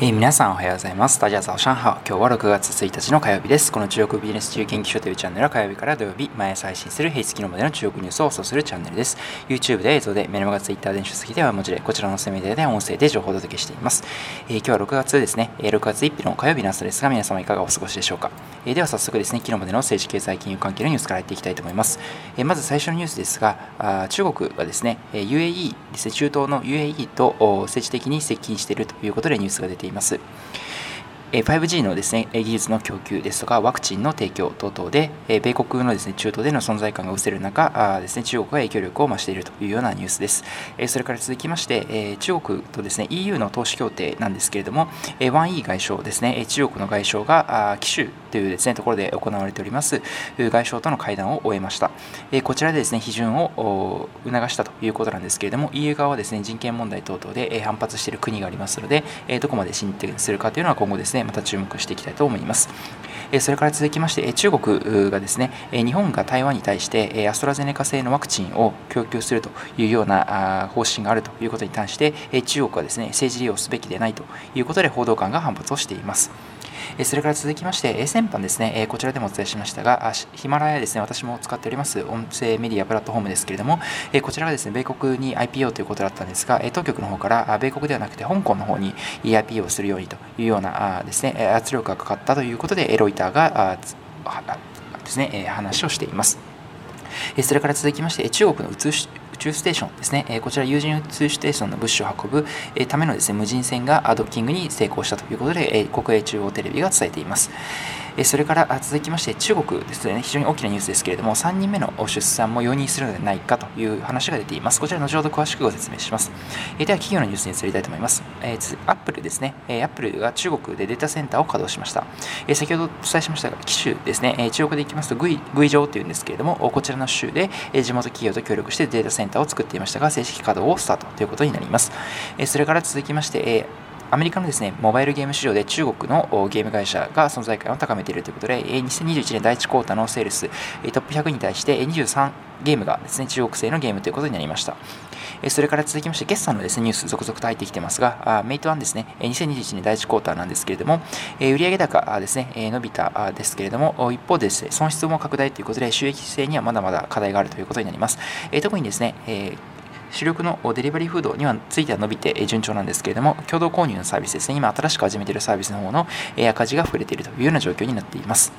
えー、皆さんおはようございます。大家早上好。今日は6月1日の火曜日です。この中国ビジネス自由研究所というチャンネルは火曜日から土曜日、毎朝配信する平日昨日までの中国ニュースを放送するチャンネルです。YouTube で映像で、メルマガ Twitter で出席では文字で、こちらの声明で音声で情報をお届けしています。えー、今日は6月ですね、6月1日の火曜日の朝ですが、皆様いかがお過ごしでしょうか。えー、では早速ですね、昨日までの政治経済金融関係のニュースからやっていきたいと思います。えまず最初のニュースですが、あ中国はですね、UAE ですね、中東の UAE と政治的に接近しているということでニュースが出ています。5G のですね技術の供給ですとかワクチンの提供等々で米国のですね中東での存在感が薄れる中ですね中国が影響力を増しているというようなニュースです。それから続きまして中国とですね EU の投資協定なんですけれどもワン・イー外相ですね中国の外相が紀州というですねところで行われております外相との会談を終えました。こちらでですね批准を促したということなんですけれども EU 側はですね人権問題等々で反発している国がありますのでどこまで進展するかというのは今後ですねまた注目していきたいと思います。それから続きまして、中国がですね、日本が台湾に対してアストラゼネカ製のワクチンを供給するというような方針があるということに対して、中国はですね、政治利用すべきでないということで報道官が反発をしています。それから続きまして、先般ですね、こちらでもお伝えしましたが、ヒマラヤですね、私も使っております音声メディアプラットフォームですけれども、こちらがですね、米国に IPO ということだったんですが、当局の方から米国ではなくて香港の方に IPO をするようにというようなですね、圧力がかかったということで、ロイターがですね、話をしています。それから続きまして、中国の宇宙ステーションですね、えこちら有人宇宙ステーションの物資を運ぶえためのですね無人船がドッキングに成功したということで、え国営中央テレビが伝えています。えそれから続きまして中国ですね、非常に大きなニュースですけれども、3人目の出産も容認するのではないかという話が出ています。こちら後ほど詳しくご説明します。えでは、企業のニュースに移りたいと思います。えー、アップルですね、アップルが中国でデータセンターを稼働しました。え先ほどお伝えしましたが、機種ですね、え中国でいきますと、グイグイ城というんですけれども、こちらの州で地元企業と協力してデータセンターを作っていましたが、正式稼働をスタートということになります。えそれから続きまして、アメリカのですね、モバイルゲーム市場で中国のゲーム会社が存在感を高めているということで、2021年第1クォーターのセールス、トップ100に対して23ゲームがですね、中国製のゲームということになりました。それから続きまして、決算のです、ね、ニュース続々と入ってきてますが、メイトワンですね、2021年第1クォーターなんですけれども、売上高ですね、伸びたですけれども、一方でですね、損失も拡大ということで、収益性にはまだまだ課題があるということになります。特にですね、主力のデリバリーフードにはついては伸びて順調なんですけれども、共同購入のサービスですね、今新しく始めているサービスの方の赤字が増えているというような状況になっています。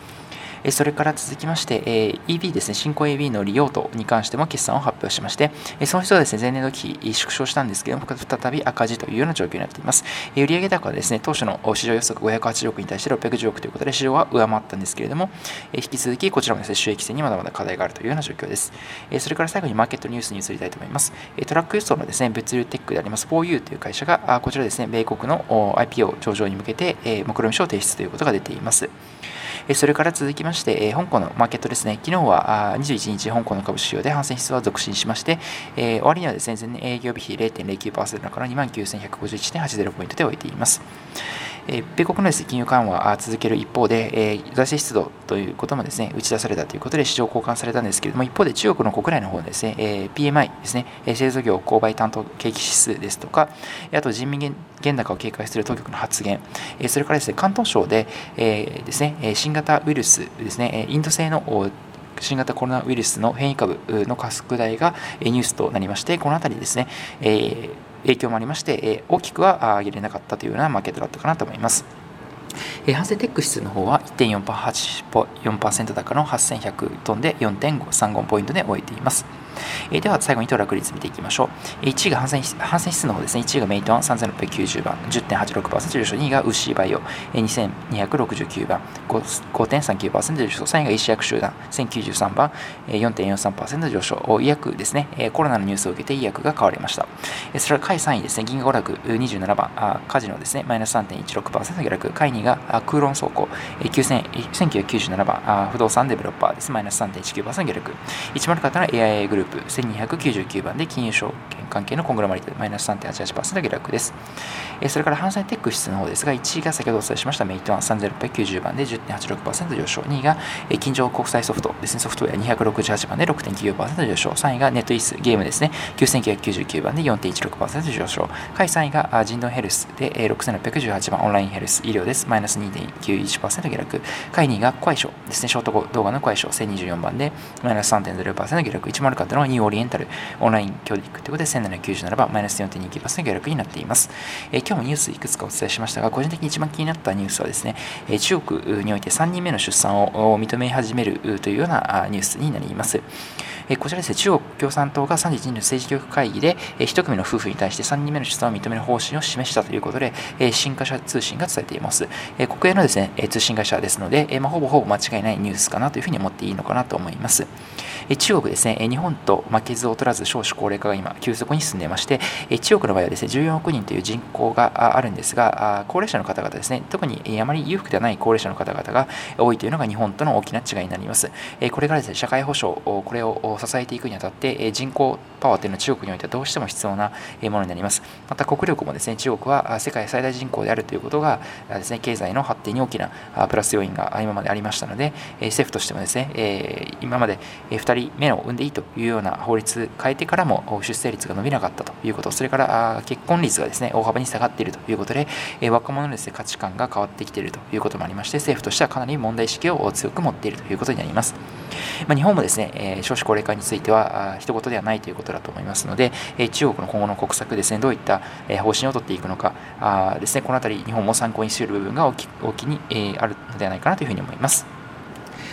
それから続きまして、EB ですね、新興 EB の利用度に関しても決算を発表しまして、その人はですね、前年度期縮小したんですけども、再び赤字というような状況になっています。売上高はですね、当初の市場予測580億に対して610億ということで、市場は上回ったんですけれども、引き続きこちらもですね、収益性にまだまだ課題があるというような状況です。それから最後にマーケットニュースに移りたいと思います。トラック輸送のですね、物流テックであります 4U という会社が、こちらですね、米国の IPO 上場に向けて、目論見書を提出ということが出ています。それから続きまして、香港のマーケットですね、昨日は21日、香港の株式市場で反戦指数は続伸しまして、終わりにはですね、前年営業日比0.09%のから29,151.80ポイントで終えています。え米国のです、ね、金融緩和を続ける一方で、え財政出動ということもですね打ち出されたということで市場交換されたんですけれども、一方で中国の国内の方ですね、え PMI ですね、製造業購買担当景気指数ですとか、あと人民元高を警戒する当局の発言、えそれからですね、広東省で、えですね、新型ウイルスですね、インド製の新型コロナウイルスの変異株の拡大がニュースとなりまして、このあたりですね、えー影響もありまして、え大きくは上げれなかったというようなマーケットだったかなと思います。えー、反省テック指数の方は1.4%高の8100トンで4.35ポイントで終えています。えー、では最後に騰落率見ていきましょう。1位が反戦反戦指数の方ですね。1位がメイトン3690番、10.86%上昇、2位がウッシーバイオ、2269番、5.39%上昇、3位が医師薬集団、1093番、4.43%上昇、医薬ですね、コロナのニュースを受けて医薬が買われました。それから下位3位ですね、銀河娯楽27番、カジノですね、マイナス3.16%下落、下位2が空論倉庫、1997番、不動産デベロッパーです、マイナス3.19%下落、10型の AIA グループ。ープ1299番で金融証券関係のコングラマリテマイナス3.88%下落です。えそれから反省テック質の方ですが、1位が先ほどお伝えしましたメイトワン3690番で10.86%上昇、2位が金城国際ソフトですね、ソフトウェア268番で6.94%上昇、3位がネットイースゲームですね、9999番で4.16%上昇、下位3位が人道ヘルスで6618番オンラインヘルス医療です、マイナス2.91%下落、下位2位が怖い賞ですね、ショート動画の怖い賞1024番でマイナス3.0%下落、1 0 0のはニューオリエンタルオンライン教育ということで1797番マイナス4.2キロの下落になっています、えー、今日もニュースいくつかお伝えしましたが個人的に一番気になったニュースはですね、え中国において3人目の出産を認め始めるというようなニュースになりますえこちらですね、中国共産党が31日の政治局会議で、え1組の夫婦に対して3人目の出産を認める方針を示したということで、え新華社通信が伝えています。え国営のですね、え通信会社ですので、えまあ、ほぼほぼ間違いないニュースかなというふうに思っていいのかなと思います。え中国ですね、え日本と負けず劣らず少子高齢化が今急速に進んでいまして、え中国の場合はですね、14億人という人口があるんですが、高齢者の方々ですね、特にあまり裕福ではない高齢者の方々が多いというのが日本との大きな違いになります。これからですね、社会保障、これを支えていくにあたって、人口パワーというのは中国においてはどうしても必要なものになります。また国力もですね、中国は世界最大人口であるということがですね、経済の発展に大きなプラス要因が今までありましたので、政府としてもですね、今まで2人目を産んでいいというような法律変えてからも出生率が伸びなかったということ、それから結婚率がですね、大幅に下がっているということで、若者のですね、価値観が変わってきているということもありまして、政府としてはかなり問題意識を強く持っているということになります。まあ、日本もですね、少子高齢化については一言ではないということだと思いますので、中国の今後の国策ですね、どういった方針を取っていくのかあですね、このあたり日本も参考にしている部分が大き大きにあるのではないかなというふうに思います。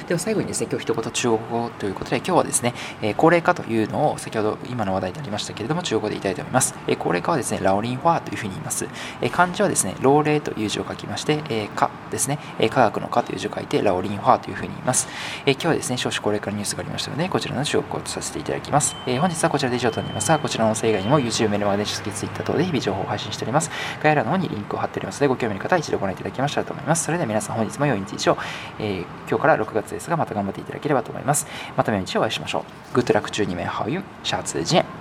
では最後にですね、今日一言中国語ということで、今日はですね、え高齢化というのを先ほど今の話題でありましたけれども、中国語で言いたいと思います。え高齢化はですね、ラオリンファーというふうに言います。え漢字はですね、老齢という字を書きまして、え科ですね、え科学の科という字を書いて、ラオリンファーというふうに言います。え今日はですね、少子高齢化のニュースがありましたので、こちらの中国語をさせていただきます。え本日はこちらで以上となりますが、こちらの音声以外にも YouTube、メルマガ、電子書籍、Twitter 等で日々情報を配信しております。概要欄の方にリンクを貼っておりますので、ご興味の方は一度ご覧いただきましたらと思います。それでは皆さん本日も良い日を、えー、今日から6月ですが、また頑張っていただければと思います。また明日お会いしましょう。グッドラック中2名ハウユン、シャツジェン。